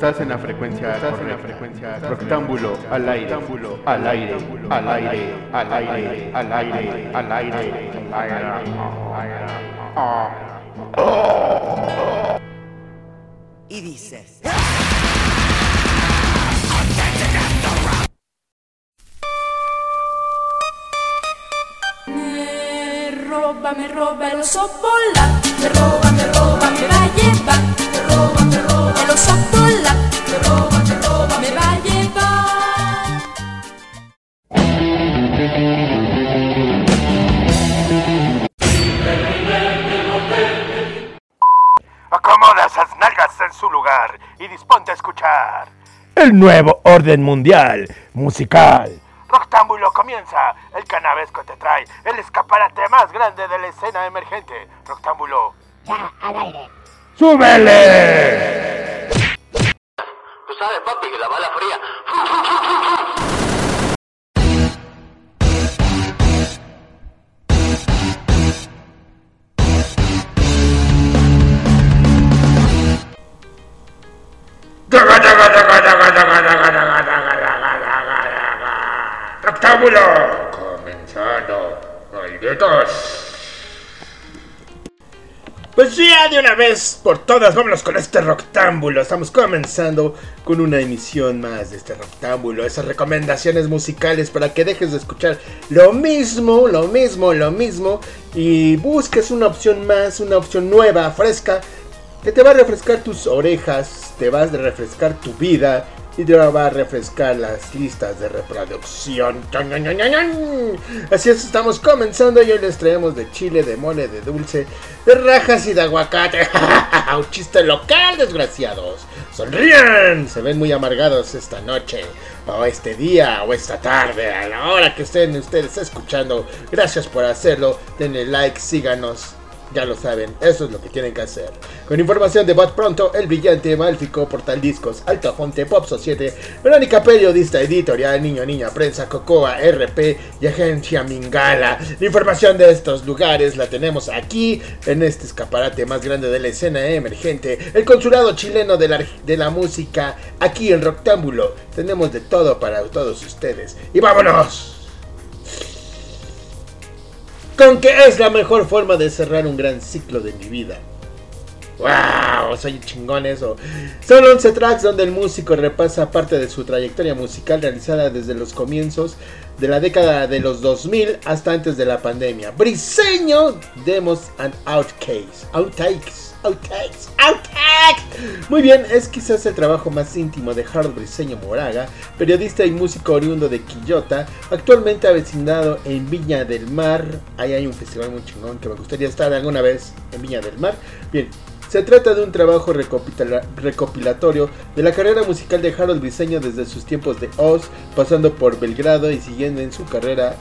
Estás en la frecuencia, estás en la frecuencia. Rectángulo al aire, al aire, al aire, al aire, al aire, al aire, Y dices. Me roba, me roba el roba, me roba, disponte a escuchar. El nuevo orden mundial musical. Roctámbulo comienza. El canavesco te trae el escaparate más grande de la escena emergente. Roctámbulo. ¡Súbele! Tú sabes, papi, que la bala fría. ¡Rectángulo! Comenzando. Malditos. Pues ya de una vez por todas, vámonos con este rectángulo. Estamos comenzando con una emisión más de este rectángulo. Esas recomendaciones musicales para que dejes de escuchar lo mismo, lo mismo, lo mismo. Y busques una opción más, una opción nueva, fresca. Que te va a refrescar tus orejas, te va a refrescar tu vida y te va a refrescar las listas de reproducción. Así es, estamos comenzando y hoy les traemos de chile, de mole, de dulce, de rajas y de aguacate. Un chiste local, desgraciados. Sonrían, se ven muy amargados esta noche, o este día, o esta tarde, a la hora que estén ustedes escuchando. Gracias por hacerlo, denle like, síganos. Ya lo saben, eso es lo que tienen que hacer. Con información de Bot Pronto, El Brillante, Malfico, Portal Discos, Alto Fonte, Pop 7, Verónica Periodista, Editorial, Niño, Niña, Prensa, Cocoa, RP y Agencia Mingala. La información de estos lugares la tenemos aquí, en este escaparate más grande de la escena emergente, el Consulado Chileno de la, de la Música, aquí en Rectángulo. Tenemos de todo para todos ustedes. ¡Y vámonos! Con que es la mejor forma de cerrar un gran ciclo de mi vida. ¡Wow! Soy chingón eso. Son 11 tracks donde el músico repasa parte de su trayectoria musical realizada desde los comienzos de la década de los 2000 hasta antes de la pandemia. Briseño, demos and outtakes. Outtakes. Outtakes. Outtakes. Muy bien, es quizás el trabajo más íntimo de Harold Briseño Moraga, periodista y músico oriundo de Quillota, actualmente avecindado en Viña del Mar. Ahí hay un festival muy chingón que me gustaría estar alguna vez en Viña del Mar. Bien, se trata de un trabajo recopila- recopilatorio de la carrera musical de Harold Briseño desde sus tiempos de Oz, pasando por Belgrado y siguiendo en su carrera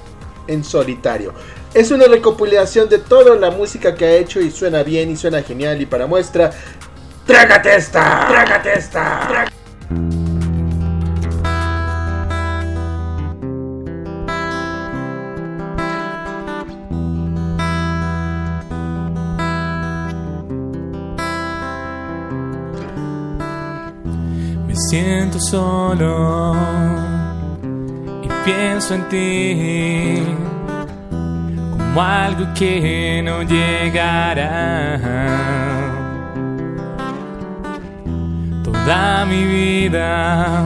en solitario. Es una recopilación de toda la música que ha hecho y suena bien y suena genial y para muestra... ¡Trágate esta! ¡Trágate esta! ¡Trá- Me siento solo pienso en ti como algo que no llegará. Toda mi vida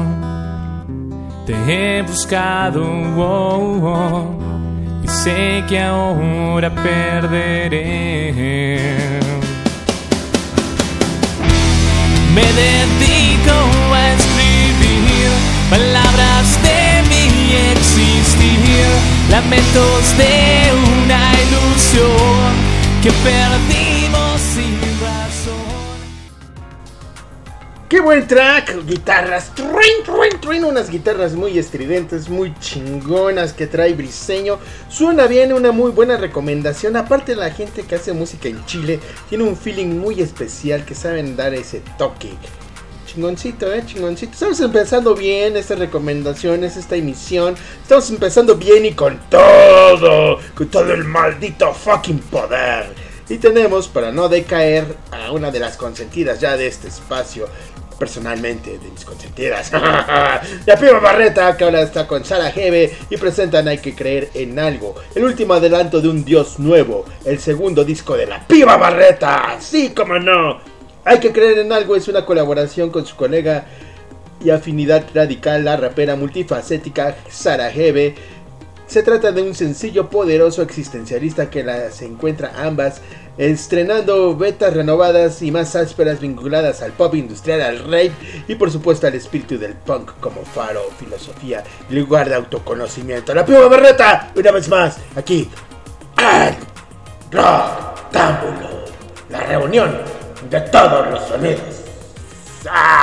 te he buscado oh, oh, y sé que ahora perderé. Me dedico a escribir palabras existir, lamentos de una ilusión que perdimos sin razón. ¡Qué buen track! Guitarras, truin, truin, truin, unas guitarras muy estridentes, muy chingonas que trae Briseño. Suena bien, una muy buena recomendación. Aparte la gente que hace música en Chile tiene un feeling muy especial que saben dar ese toque. Chingoncito, eh, chingoncito. Estamos empezando bien estas recomendaciones, esta emisión. Estamos empezando bien y con todo, con todo el maldito fucking poder. Y tenemos, para no decaer, a una de las consentidas ya de este espacio. personalmente de mis consentidas. la piba Barreta que ahora está con Sara Hebe y presentan Hay que creer en algo, el último adelanto de un dios nuevo, el segundo disco de la piba Barreta. Sí, como no. Hay que creer en algo es una colaboración con su colega y afinidad radical, la rapera multifacética Sara. Se trata de un sencillo poderoso existencialista que las encuentra ambas estrenando betas renovadas y más ásperas vinculadas al pop industrial, al rape y por supuesto al espíritu del punk como faro, filosofía lugar de autoconocimiento. La piba Barreta, una vez más, aquí, al Roctámbulo, la reunión de todos los sonidos. ¡Ah!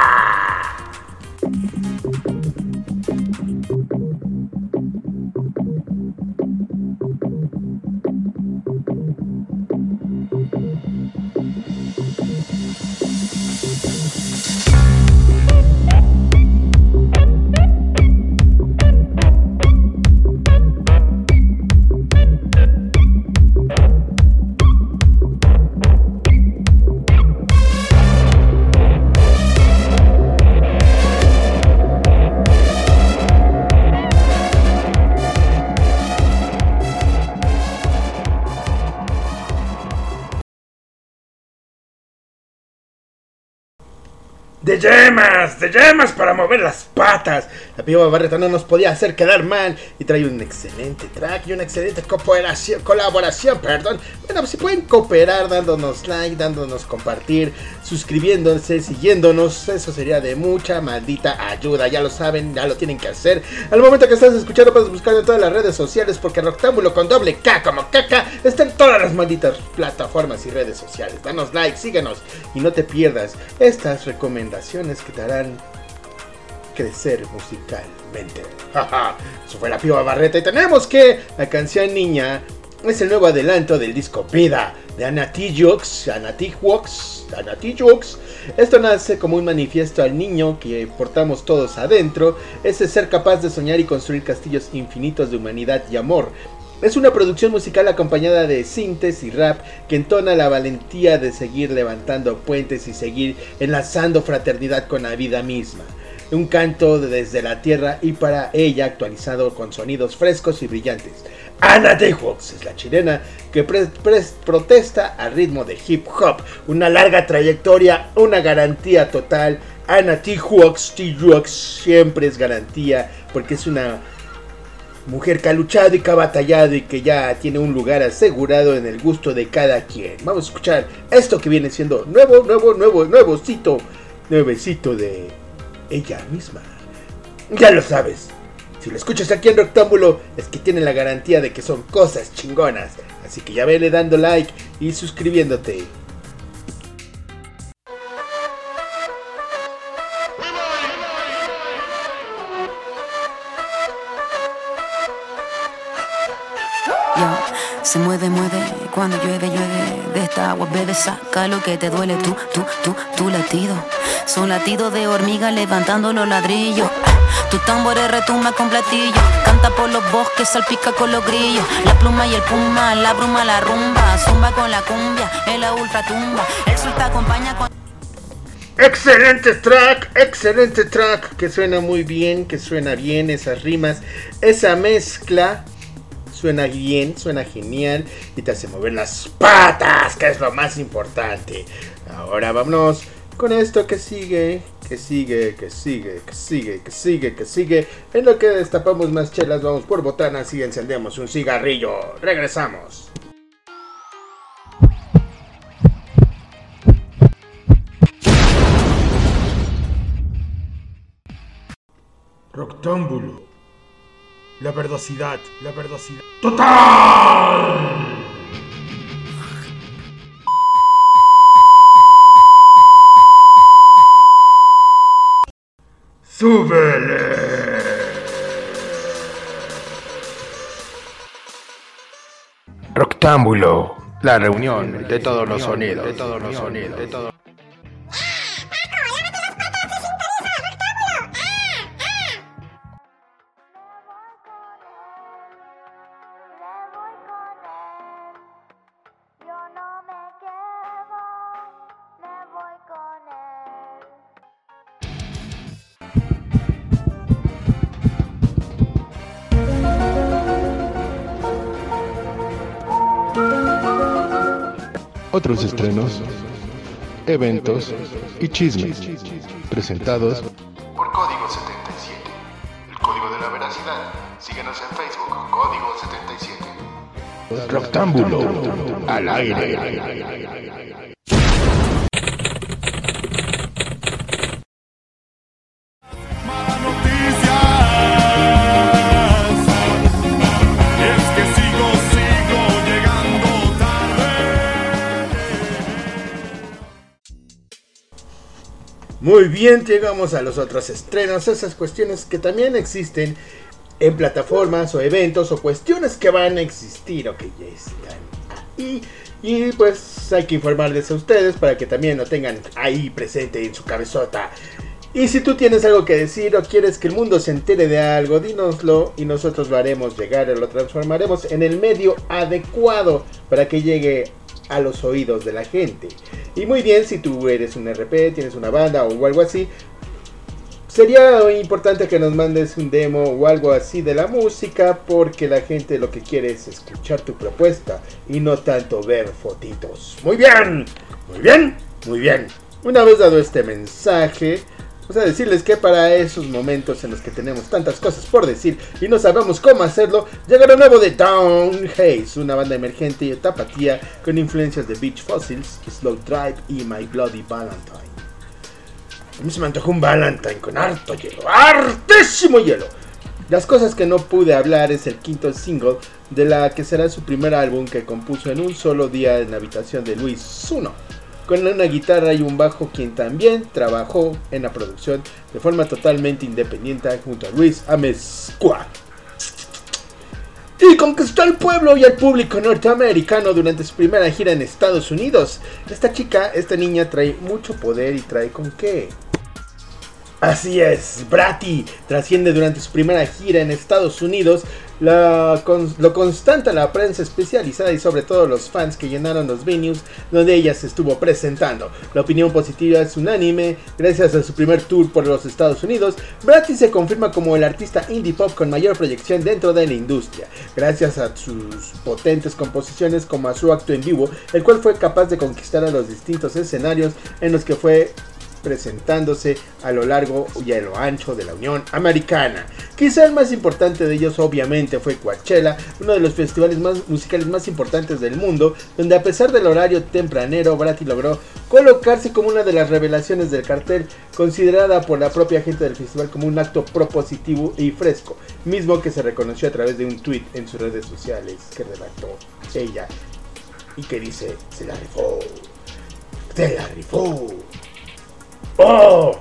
Yemas, de yemas para mover las patas. La piba Barreta no nos podía hacer quedar mal y trae un excelente track y una excelente cooperación, colaboración, perdón. Bueno, si pueden cooperar dándonos like, dándonos compartir, suscribiéndose, siguiéndonos, eso sería de mucha maldita ayuda. Ya lo saben, ya lo tienen que hacer. Al momento que estás escuchando puedes buscar en todas las redes sociales porque Rectángulo con doble K como caca está en todas las malditas plataformas y redes sociales. Danos like, síguenos y no te pierdas estas recomendaciones que te harán crecer musicalmente. Eso fue la piba Barreta y tenemos que la canción Niña es el nuevo adelanto del disco Vida de Anatijux, Anatijux, Anatijux. Esto nace como un manifiesto al niño que portamos todos adentro, ese ser capaz de soñar y construir castillos infinitos de humanidad y amor. Es una producción musical acompañada de sintes y rap que entona la valentía de seguir levantando puentes y seguir enlazando fraternidad con la vida misma un canto desde la tierra y para ella actualizado con sonidos frescos y brillantes. Ana Dayworks es la chilena que protesta al ritmo de hip hop, una larga trayectoria, una garantía total. Ana T-Hawks, siempre es garantía porque es una mujer que ha luchado y que ha batallado y que ya tiene un lugar asegurado en el gusto de cada quien. Vamos a escuchar esto que viene siendo nuevo, nuevo, nuevo, nuevocito, nuevecito de ella misma. Ya lo sabes. Si lo escuchas aquí en Rectángulo, es que tiene la garantía de que son cosas chingonas. Así que ya vele dando like y suscribiéndote. Se mueve, mueve, cuando llueve, llueve. De esta agua bebe, saca lo que te duele. Tú, tú, tú, tu latido. Son latidos de hormiga levantando los ladrillos. Tu tambor retumba con platillo. Canta por los bosques, salpica con los grillos. La pluma y el puma, la bruma, la rumba. Zumba con la cumbia, en la ultratumba. El sol te acompaña con. Excelente track, excelente track, que suena muy bien, que suena bien esas rimas, esa mezcla suena bien, suena genial y te hace mover las patas, que es lo más importante. Ahora vámonos con esto que sigue, que sigue, que sigue, que sigue, que sigue, que sigue. En lo que destapamos más chelas, vamos por botanas y encendemos un cigarrillo. Regresamos. Roctámbulo. La verdosidad, la verdosidad. ¡Total! ¡Súbele! Roctámbulo, la reunión de todos los sonidos, de todos los sonidos, de todos eventos y chismes, presentados por Código 77, el código de la veracidad. Síguenos en Facebook, Código 77. Rectángulo al aire. Muy bien, llegamos a los otros estrenos, esas cuestiones que también existen en plataformas o eventos o cuestiones que van a existir o que ya están ahí. Y pues hay que informarles a ustedes para que también lo tengan ahí presente en su cabezota. Y si tú tienes algo que decir o quieres que el mundo se entere de algo, dínoslo y nosotros lo haremos llegar o lo transformaremos en el medio adecuado para que llegue a los oídos de la gente. Y muy bien, si tú eres un RP, tienes una banda o algo así, sería importante que nos mandes un demo o algo así de la música porque la gente lo que quiere es escuchar tu propuesta y no tanto ver fotitos. Muy bien, muy bien, muy bien. Una vez dado este mensaje, Vamos a decirles que para esos momentos en los que tenemos tantas cosas por decir y no sabemos cómo hacerlo, llega lo nuevo de Down Haze, una banda emergente y tapatía con influencias de Beach Fossils, Slow Drive y My Bloody Valentine. A mí se me antojó un Valentine con harto hielo, hartísimo hielo. Las cosas que no pude hablar es el quinto single de la que será su primer álbum que compuso en un solo día en la habitación de Luis Uno con una guitarra y un bajo quien también trabajó en la producción de forma totalmente independiente junto a Luis Amezcua. Y conquistó al pueblo y al público norteamericano durante su primera gira en Estados Unidos. Esta chica, esta niña trae mucho poder y trae con qué. Así es, Bratty trasciende durante su primera gira en Estados Unidos la lo constante la prensa especializada y sobre todo los fans que llenaron los venues donde ella se estuvo presentando. La opinión positiva es unánime. Gracias a su primer tour por los Estados Unidos, Bratty se confirma como el artista indie pop con mayor proyección dentro de la industria. Gracias a sus potentes composiciones como a su acto en vivo, el cual fue capaz de conquistar a los distintos escenarios en los que fue presentándose a lo largo y a lo ancho de la Unión Americana. Quizá el más importante de ellos obviamente fue Coachella, uno de los festivales musicales más importantes del mundo, donde a pesar del horario tempranero, Bratty logró colocarse como una de las revelaciones del cartel, considerada por la propia gente del festival como un acto propositivo y fresco, mismo que se reconoció a través de un tweet en sus redes sociales que redactó ella y que dice, se la rifó, se la rifó. ¡Oh!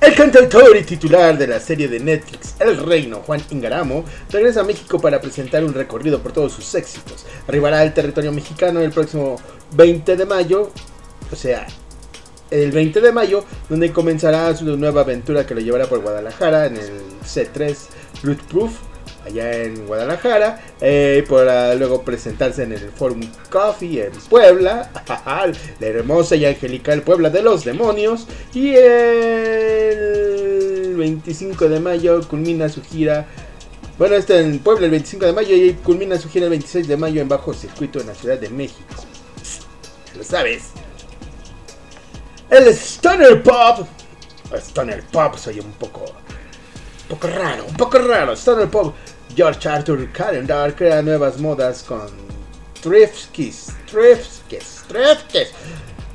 El cantautor y titular de la serie de Netflix El Reino, Juan Ingaramo, regresa a México para presentar un recorrido por todos sus éxitos. Arribará al territorio mexicano el próximo 20 de mayo, o sea, el 20 de mayo, donde comenzará su nueva aventura que lo llevará por Guadalajara en el C3 Root allá en Guadalajara, eh, para luego presentarse en el Forum Coffee en Puebla, la hermosa y angelical Puebla de los Demonios, y el 25 de mayo culmina su gira. Bueno, está en Puebla el 25 de mayo y culmina su gira el 26 de mayo en Bajo Circuito en la Ciudad de México. Lo sabes. El Stoner Pop. Stoner Pop soy un poco un poco raro, un poco raro. Stoner Pop. George Arthur Calendar crea nuevas modas con Thriftkis. Thriftkis. Thriftkis.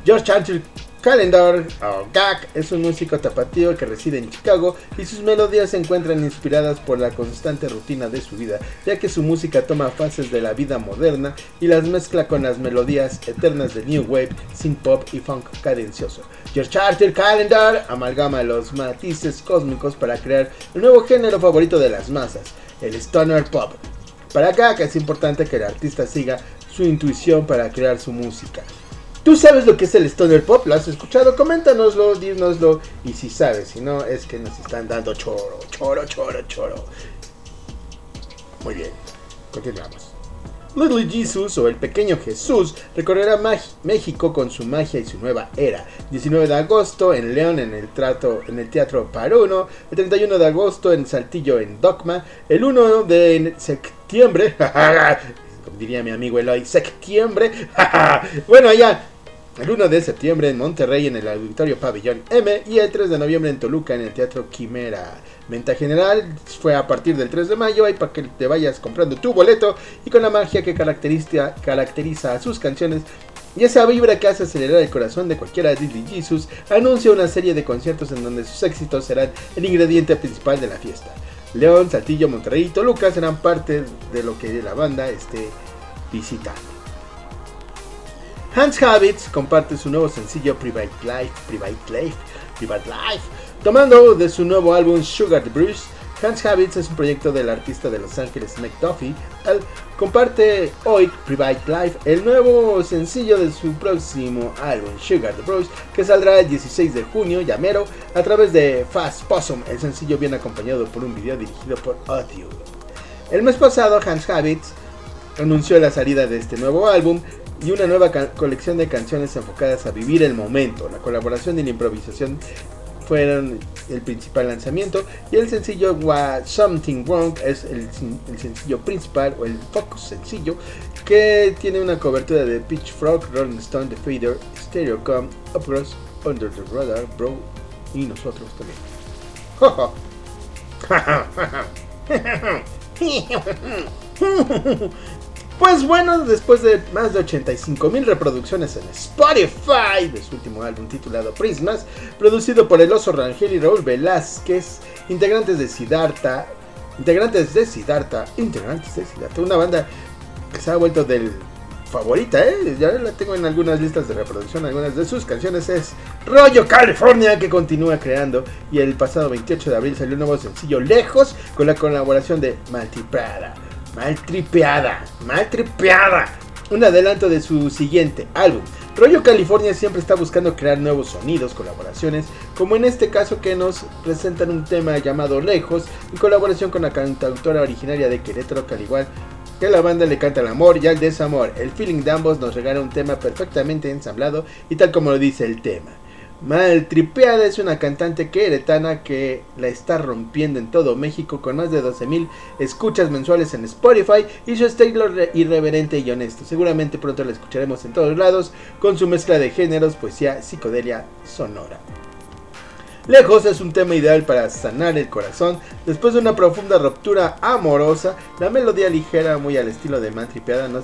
George Arthur Calendar, o Gak, es un músico tapatío que reside en Chicago y sus melodías se encuentran inspiradas por la constante rutina de su vida, ya que su música toma fases de la vida moderna y las mezcla con las melodías eternas de New Wave, synth pop y funk cadencioso. George Arthur Calendar amalgama los matices cósmicos para crear el nuevo género favorito de las masas, el stoner pop. Para Gak es importante que el artista siga su intuición para crear su música. ¿Tú sabes lo que es el stoner pop? ¿Lo has escuchado? Coméntanoslo, dínoslo. Y si sabes, si no, es que nos están dando choro, choro, choro, choro. Muy bien, continuamos. Little Jesus o el pequeño Jesús recorrerá México con su magia y su nueva era. 19 de agosto en León en el, trato, en el Teatro Paruno, el 31 de agosto en Saltillo en Dogma, el 1 de septiembre, diría mi amigo Eloy, septiembre, bueno allá. El 1 de septiembre en Monterrey en el Auditorio Pabellón M. Y el 3 de noviembre en Toluca en el Teatro Quimera. Venta general fue a partir del 3 de mayo, ahí para que te vayas comprando tu boleto y con la magia que caracteriza, caracteriza a sus canciones y esa vibra que hace acelerar el corazón de cualquiera Disney Jesus, anuncia una serie de conciertos en donde sus éxitos serán el ingrediente principal de la fiesta. León, Saltillo, Monterrey y serán parte de lo que la banda esté visitando. Hans Habits comparte su nuevo sencillo Private Life, Private Life, Private Life, tomando de su nuevo álbum Sugar the Bruce. Hans Habits es un proyecto del artista de Los Ángeles McDuffie. Él comparte hoy Private Life, el nuevo sencillo de su próximo álbum Sugar the Bruce, que saldrá el 16 de junio, llamero, a través de Fast Possum. El sencillo viene acompañado por un video dirigido por Audio. El mes pasado, Hans Habits anunció la salida de este nuevo álbum y una nueva colección de canciones enfocadas a vivir el momento. La colaboración y la improvisación fueron el principal lanzamiento y el sencillo What Something Wrong es el, el, sencillo principal o el focus sencillo que tiene una cobertura de Pitch Frog, Rolling Stone, The Fader, Stereocom, Upros, Under the Radar, Bro y nosotros también. Pues bueno, después de más de 85 mil reproducciones en Spotify de su último álbum titulado Prismas, producido por el oso Rangel y Raúl Velázquez, integrantes de Siddhartha, integrantes de Siddhartha, integrantes de Siddhartha, una banda que se ha vuelto del favorita, ¿eh? ya la tengo en algunas listas de reproducción, algunas de sus canciones es Rollo California que continúa creando y el pasado 28 de abril salió un nuevo sencillo Lejos con la colaboración de Malti Prada. Maltripeada, maltripeada. Un adelanto de su siguiente álbum. Rollo California siempre está buscando crear nuevos sonidos, colaboraciones, como en este caso que nos presentan un tema llamado Lejos, en colaboración con la cantautora originaria de Querétaro, que al igual que la banda le canta el amor y al desamor. El feeling de ambos nos regala un tema perfectamente ensamblado y tal como lo dice el tema. Maltripeada es una cantante queretana que la está rompiendo en todo México con más de 12.000 escuchas mensuales en Spotify y su estilo irreverente y honesto. Seguramente pronto la escucharemos en todos lados con su mezcla de géneros, poesía, psicodelia sonora. Lejos es un tema ideal para sanar el corazón. Después de una profunda ruptura amorosa, la melodía ligera, muy al estilo de Mantripeada, nos,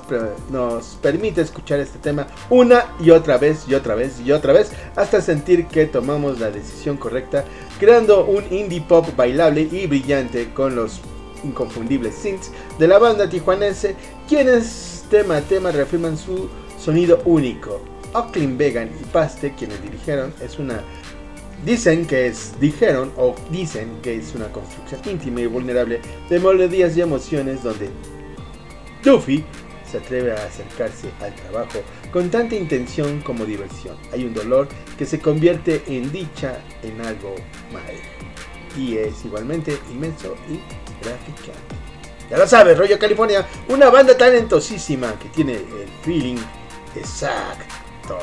nos permite escuchar este tema una y otra vez y otra vez y otra vez hasta sentir que tomamos la decisión correcta, creando un indie pop bailable y brillante con los inconfundibles synths de la banda tijuanense, quienes tema a tema reafirman su sonido único. Oakland Vegan y Paste, quienes dirigieron, es una Dicen que es, dijeron o dicen que es una construcción íntima y vulnerable de melodías y emociones donde Duffy se atreve a acercarse al trabajo con tanta intención como diversión. Hay un dolor que se convierte en dicha en algo mal y es igualmente inmenso y graficante. Ya lo sabes, Rollo California, una banda talentosísima que tiene el feeling exacto.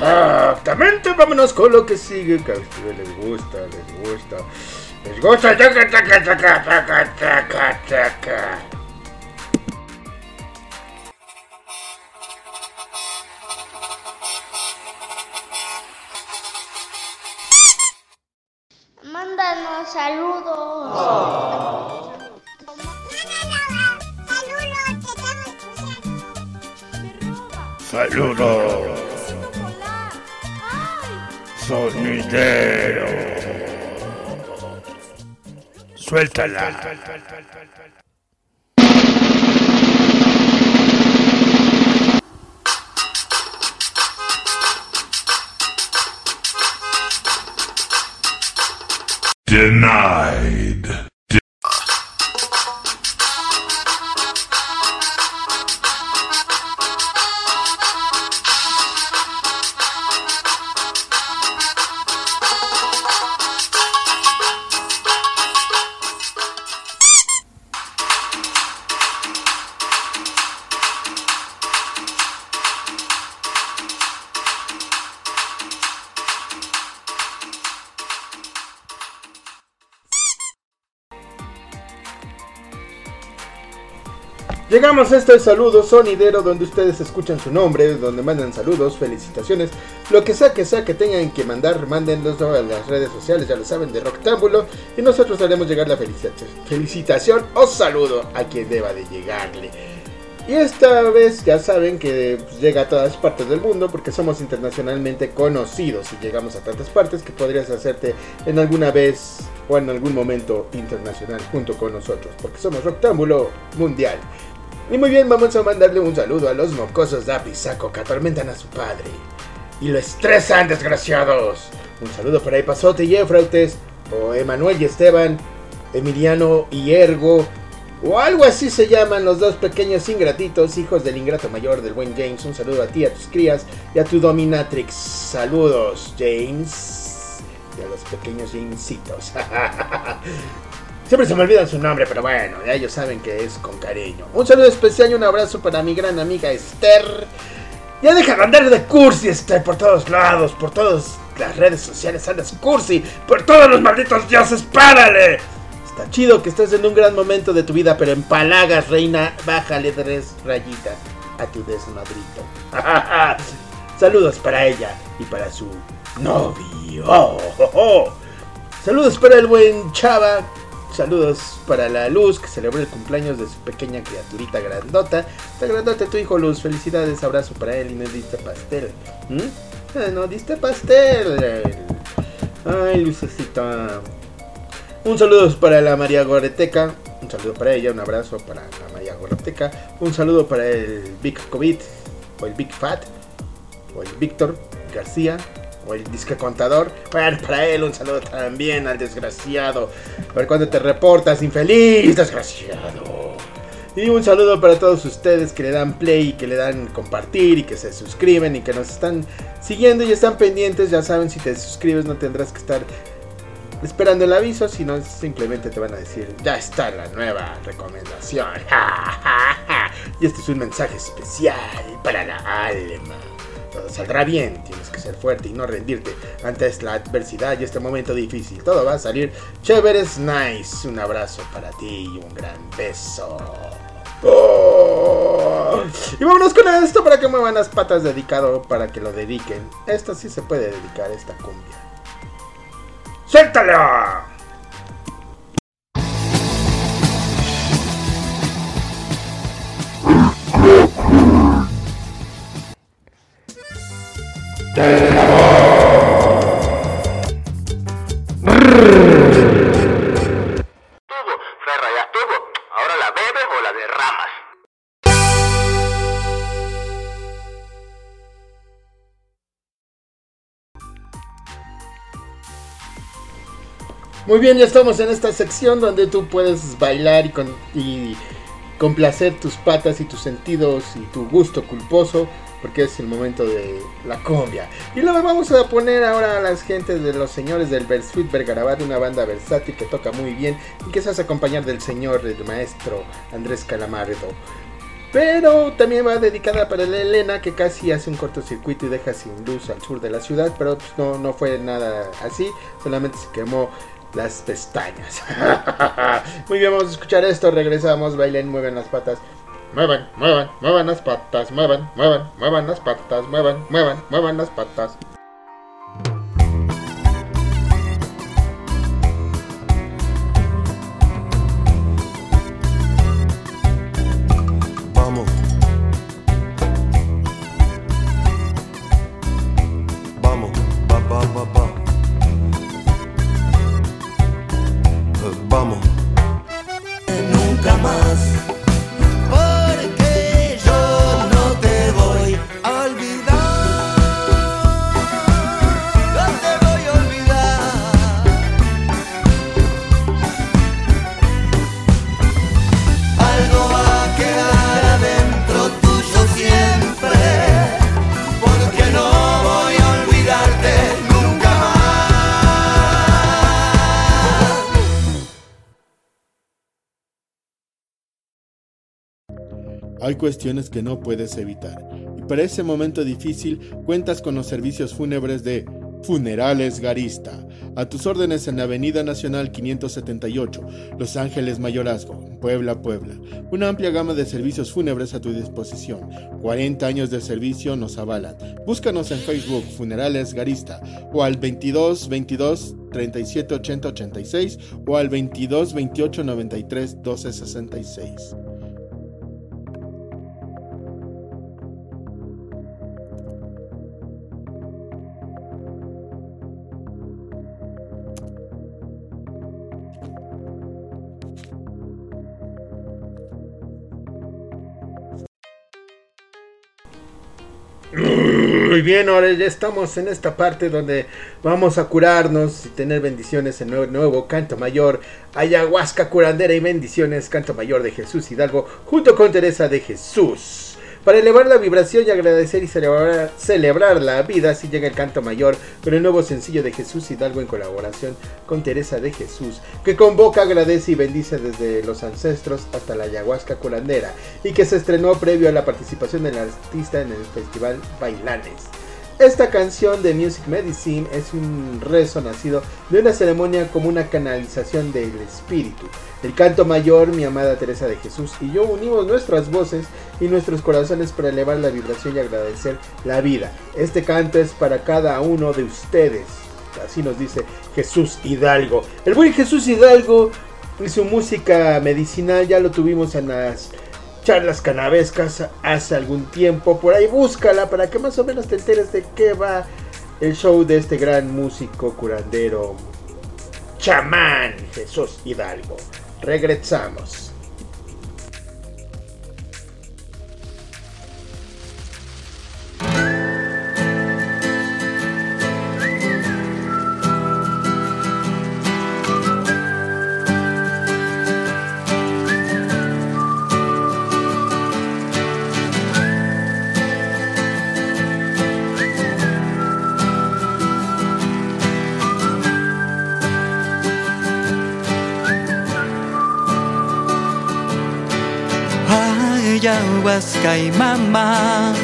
Exactamente, vámonos con lo que sigue, que a ustedes les gusta, les gusta. Les gusta, taca, taca, taca, taca, taca, taca. Mándanos saludos. Saludos. Sonidero. Suéltala. Denied. A este saludo sonidero donde ustedes escuchan su nombre, donde mandan saludos, felicitaciones, lo que sea que sea que tengan que mandar, mándenlos a las redes sociales, ya lo saben, de Roctámbulo, y nosotros haremos llegar la felicitación, felicitación o saludo a quien deba de llegarle. Y esta vez ya saben que pues, llega a todas partes del mundo porque somos internacionalmente conocidos y llegamos a tantas partes que podrías hacerte en alguna vez o en algún momento internacional junto con nosotros porque somos Roctámbulo Mundial. Y muy bien, vamos a mandarle un saludo a los mocosos de Apisaco que atormentan a su padre. Y lo estresan, desgraciados. Un saludo para Epazote y Efrautes, o Emanuel y Esteban, Emiliano y Ergo, o algo así se llaman los dos pequeños ingratitos, hijos del ingrato mayor del buen James. Un saludo a ti, a tus crías y a tu dominatrix. Saludos, James. Y a los pequeños Jamesitos. Siempre se me olvida su nombre, pero bueno, ya ellos saben que es con cariño. Un saludo especial y un abrazo para mi gran amiga Esther. Ya deja de andar de cursi, Esther, por todos lados, por todas las redes sociales andas cursi, por todos los malditos dioses, párale. Está chido que estés en un gran momento de tu vida, pero en palagas, reina, bájale tres rayitas a tu desmadrito. Saludos para ella y para su novio. Saludos para el buen Chava Saludos para la Luz, que celebró el cumpleaños de su pequeña criaturita grandota. Está grandota tu hijo Luz, felicidades, abrazo para él y no diste pastel. ¿Mm? Ah, no diste pastel. Ay, Lucecita. Un saludo para la María Goreteca. Un saludo para ella, un abrazo para la María Goreteca. Un saludo para el Big COVID, o el Big Fat, o el Víctor García o el disque contador. Para él un saludo también al desgraciado. A ver cuándo te reportas, infeliz desgraciado. Y un saludo para todos ustedes que le dan play y que le dan compartir y que se suscriben y que nos están siguiendo y están pendientes. Ya saben, si te suscribes no tendrás que estar esperando el aviso, sino simplemente te van a decir, ya está la nueva recomendación. y este es un mensaje especial para la alma todo saldrá bien. Tienes que ser fuerte y no rendirte ante la adversidad y este momento difícil. Todo va a salir chévere, es nice. Un abrazo para ti y un gran beso. Oh. Y vámonos con esto para que muevan las patas dedicado para que lo dediquen. Esto sí se puede dedicar, esta cumbia. ¡Suéltala! Muy bien, ya estamos en esta sección donde tú puedes bailar y, con, y complacer tus patas y tus sentidos y tu gusto culposo, porque es el momento de la cumbia. Y luego vamos a poner ahora a las gentes de los señores del Bersuit Bergarabat, una banda versátil que toca muy bien y que se hace acompañar del señor, el maestro Andrés Calamardo. Pero también va dedicada para la Elena, que casi hace un cortocircuito y deja sin luz al sur de la ciudad, pero pues, no, no fue nada así, solamente se quemó las pestañas. Muy bien, vamos a escuchar esto, regresamos, bailen, mueven las patas. Muevan, muevan, muevan las patas, muevan, muevan, muevan las patas, muevan, muevan, muevan las patas. Hay cuestiones que no puedes evitar. Y para ese momento difícil cuentas con los servicios fúnebres de Funerales Garista. A tus órdenes en la Avenida Nacional 578, Los Ángeles Mayorazgo. Puebla, Puebla. Una amplia gama de servicios fúnebres a tu disposición. 40 años de servicio nos avalan. Búscanos en Facebook Funerales Garista o al 22 22 37 80 86 o al 22 28 93 12 66. Muy bien, ahora ya estamos en esta parte donde vamos a curarnos y tener bendiciones en nuevo, nuevo canto mayor, ayahuasca curandera y bendiciones, canto mayor de Jesús Hidalgo, junto con Teresa de Jesús. Para elevar la vibración y agradecer y celebrar, celebrar la vida, así llega el canto mayor con el nuevo sencillo de Jesús Hidalgo en colaboración con Teresa de Jesús, que convoca, agradece y bendice desde los ancestros hasta la ayahuasca curandera y que se estrenó previo a la participación del artista en el festival Bailanes. Esta canción de Music Medicine es un rezo nacido de una ceremonia como una canalización del espíritu. El canto mayor, mi amada Teresa de Jesús y yo unimos nuestras voces y nuestros corazones para elevar la vibración y agradecer la vida. Este canto es para cada uno de ustedes. Así nos dice Jesús Hidalgo. El buen Jesús Hidalgo y su música medicinal ya lo tuvimos en las charlas canavescas hace algún tiempo. Por ahí búscala para que más o menos te enteres de qué va el show de este gran músico curandero chamán Jesús Hidalgo. Regresamos. Ayahuasca y mamá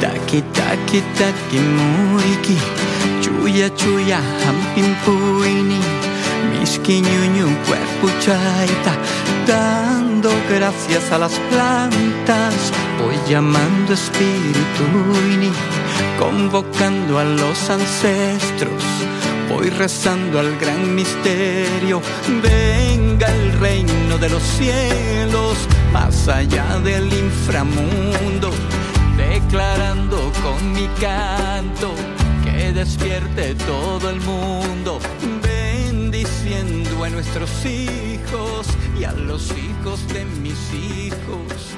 Taki taki taki muiki. Chuya chuya hampin puini. Miski ñuñu cuerpo chaita. Dando gracias a las plantas. Voy llamando espirituini Convocando a los ancestros. Voy rezando al gran misterio, venga el reino de los cielos, más allá del inframundo, declarando con mi canto que despierte todo el mundo, bendiciendo a nuestros hijos y a los hijos de mis hijos.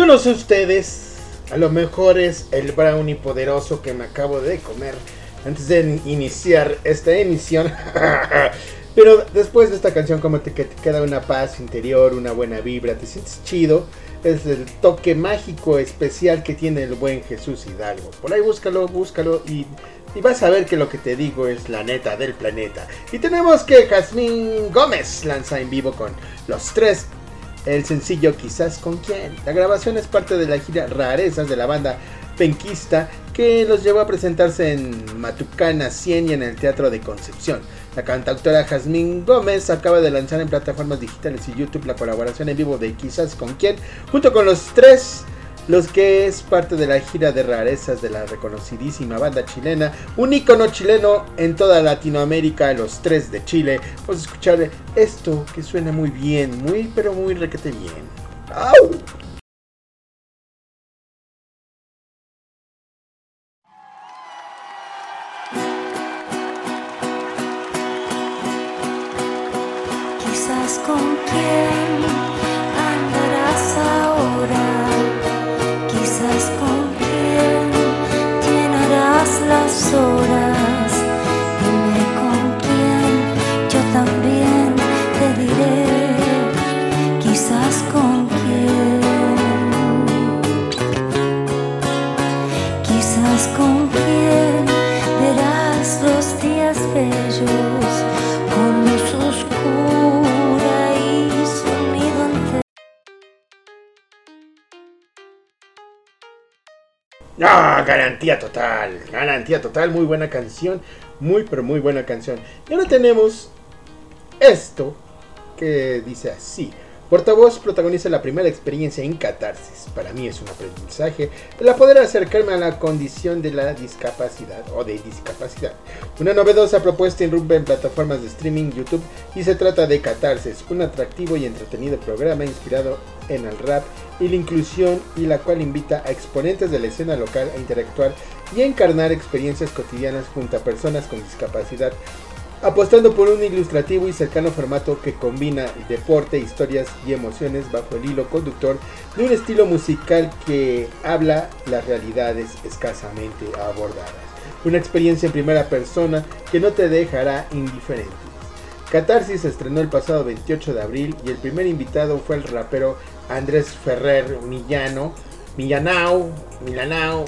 Yo no sé ustedes, a lo mejor es el brownie poderoso que me acabo de comer antes de iniciar esta emisión. Pero después de esta canción como te, que te queda una paz interior, una buena vibra, te sientes chido. Es el toque mágico especial que tiene el buen Jesús Hidalgo. Por ahí búscalo, búscalo y, y vas a ver que lo que te digo es la neta del planeta. Y tenemos que Jazmín Gómez lanza en vivo con los tres el sencillo Quizás con quién. La grabación es parte de la gira Rarezas de la banda penquista que los llevó a presentarse en Matucana 100 y en el Teatro de Concepción. La cantautora Jazmín Gómez acaba de lanzar en plataformas digitales y YouTube la colaboración en vivo de Quizás con quién, junto con los tres los que es parte de la gira de rarezas de la reconocidísima banda chilena, un ícono chileno en toda Latinoamérica, los tres de Chile. Vamos a escuchar esto que suena muy bien, muy pero muy requete bien. ¡Au! Quizás con quién andarás ahora. Garantía total, garantía total, muy buena canción, muy pero muy buena canción. Y ahora tenemos esto que dice así. Portavoz protagoniza la primera experiencia en catarsis. Para mí es un aprendizaje el poder acercarme a la condición de la discapacidad o de discapacidad. Una novedosa propuesta irrumpe en plataformas de streaming YouTube y se trata de Catarsis, un atractivo y entretenido programa inspirado en el rap y la inclusión y la cual invita a exponentes de la escena local a interactuar y a encarnar experiencias cotidianas junto a personas con discapacidad apostando por un ilustrativo y cercano formato que combina deporte, historias y emociones bajo el hilo conductor de un estilo musical que habla las realidades escasamente abordadas. Una experiencia en primera persona que no te dejará indiferente. Catarsis se estrenó el pasado 28 de abril y el primer invitado fue el rapero Andrés Ferrer Millano, Millanao, Milanao,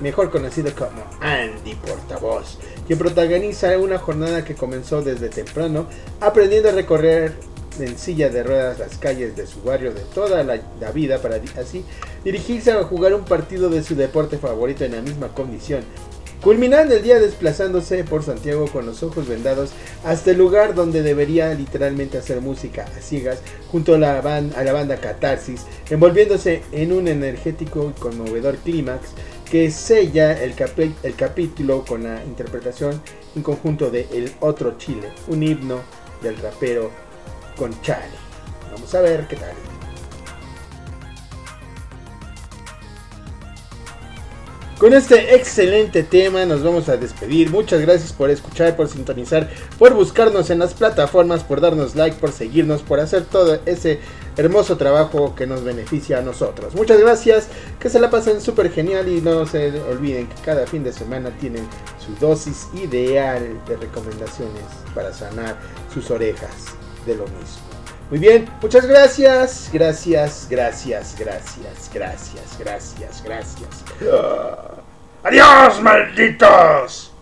mejor conocido como Andy Portavoz, quien protagoniza una jornada que comenzó desde temprano, aprendiendo a recorrer en silla de ruedas las calles de su barrio de toda la, vida para así dirigirse a jugar un partido de su deporte favorito en la misma condición, culminando el día desplazándose por Santiago con los ojos vendados hasta el lugar donde debería literalmente hacer música a ciegas junto a la, a la banda Catarsis, envolviéndose en un energético y conmovedor clímax que sella el, el capítulo con la interpretación en conjunto de El Otro Chile, un himno del rapero con Chale. Vamos a ver qué tal. Con este excelente tema nos vamos a despedir. Muchas gracias por escuchar, por sintonizar, por buscarnos en las plataformas, por darnos like, por seguirnos, por hacer todo ese hermoso trabajo que nos beneficia a nosotros. Muchas gracias, que se la pasen súper genial y no se olviden que cada fin de semana tienen su dosis ideal de recomendaciones para sanar sus orejas de lo mismo. Muy bien, muchas gracias, gracias, gracias, gracias, gracias, gracias, gracias. ¡Adiós, malditos!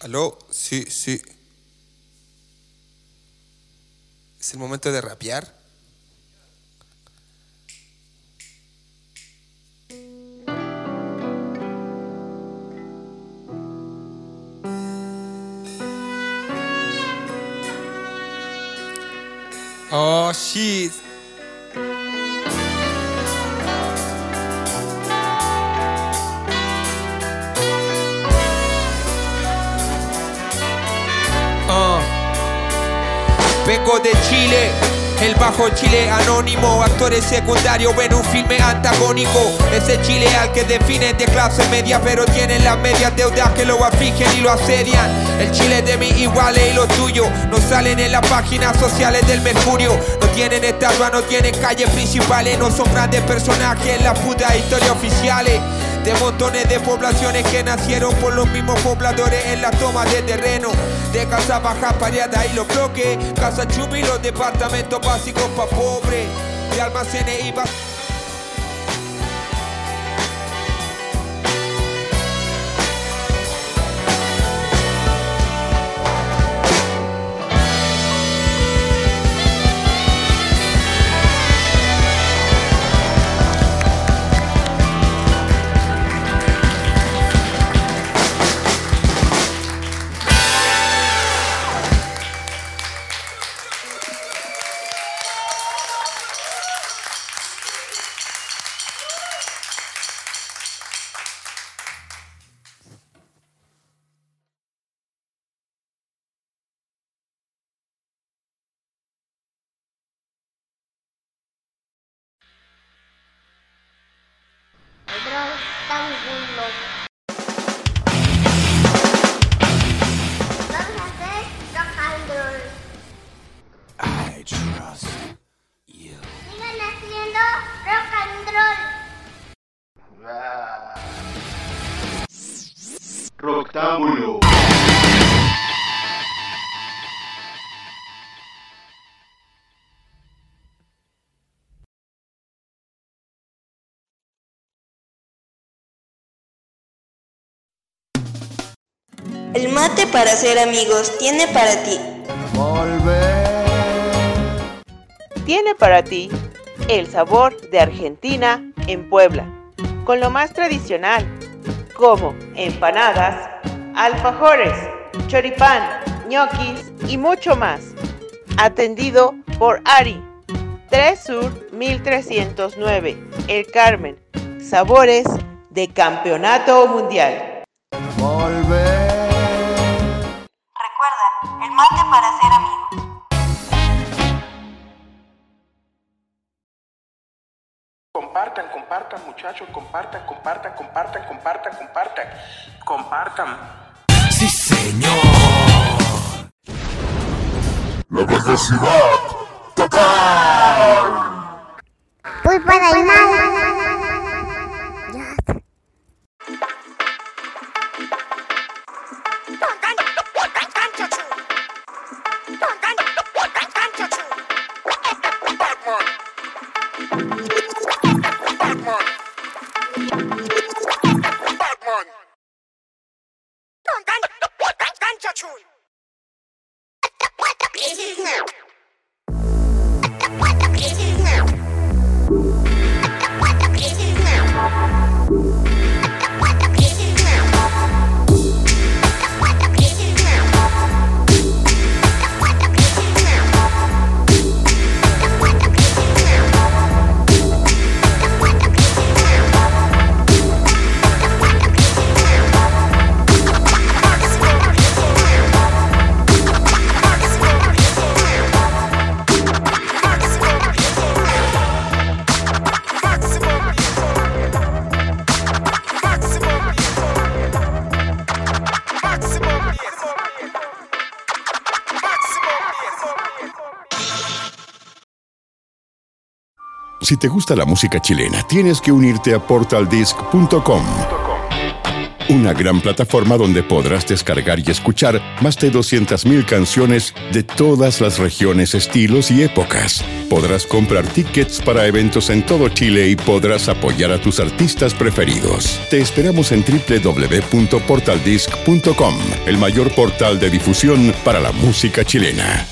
Aló, sí, sí. ¿Es el momento de rapear? Oh, shit. Vengo de Chile, el bajo Chile anónimo, actores secundarios en un filme antagónico. Ese Chile al que definen de clase media, pero tienen las medias deudas que lo afligen y lo asedian. El Chile de mis iguales y los tuyos no salen en las páginas sociales del Mercurio. No tienen estatua, no tienen calles principales, no son grandes personajes en las putas historias oficiales de montones de poblaciones que nacieron por los mismos pobladores en la toma de terreno. De casa baja pareada y los bloques, casa chumi y los departamentos básicos pa' pobres. De almacenes y para ser amigos tiene para ti. Tiene para ti el sabor de Argentina en Puebla, con lo más tradicional, como empanadas, alfajores, choripán, ñoquis y mucho más. Atendido por Ari, 3 Sur 1309, El Carmen. Sabores de Campeonato Mundial. Para ser amigos. Compartan, compartan muchachos, compartan, compartan, compartan, compartan, compartan, compartan. Sí, señor. La velocidad total. Pulpa de animal. Si te gusta la música chilena, tienes que unirte a portaldisc.com. Una gran plataforma donde podrás descargar y escuchar más de 200.000 canciones de todas las regiones, estilos y épocas. Podrás comprar tickets para eventos en todo Chile y podrás apoyar a tus artistas preferidos. Te esperamos en www.portaldisc.com, el mayor portal de difusión para la música chilena.